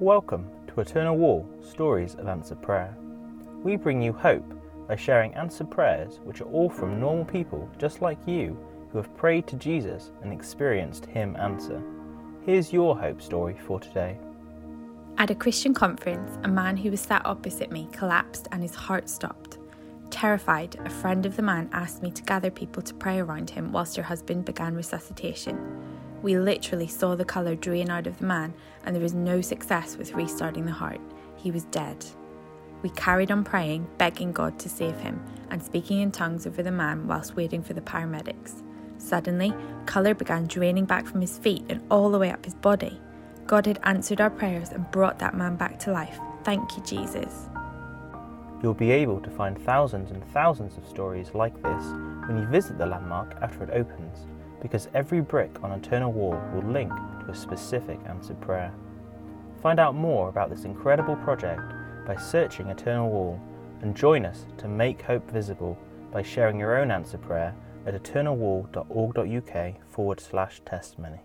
Welcome to Eternal Wall Stories of Answered Prayer. We bring you hope by sharing answered prayers which are all from normal people just like you who have prayed to Jesus and experienced Him answer. Here's your hope story for today. At a Christian conference, a man who was sat opposite me collapsed and his heart stopped. Terrified, a friend of the man asked me to gather people to pray around him whilst her husband began resuscitation. We literally saw the colour drain out of the man, and there was no success with restarting the heart. He was dead. We carried on praying, begging God to save him, and speaking in tongues over the man whilst waiting for the paramedics. Suddenly, colour began draining back from his feet and all the way up his body. God had answered our prayers and brought that man back to life. Thank you, Jesus. You'll be able to find thousands and thousands of stories like this when you visit the landmark after it opens because every brick on Eternal Wall will link to a specific answered prayer. Find out more about this incredible project by searching Eternal Wall and join us to make hope visible by sharing your own answer prayer at eternalwall.org.uk forward slash testimony.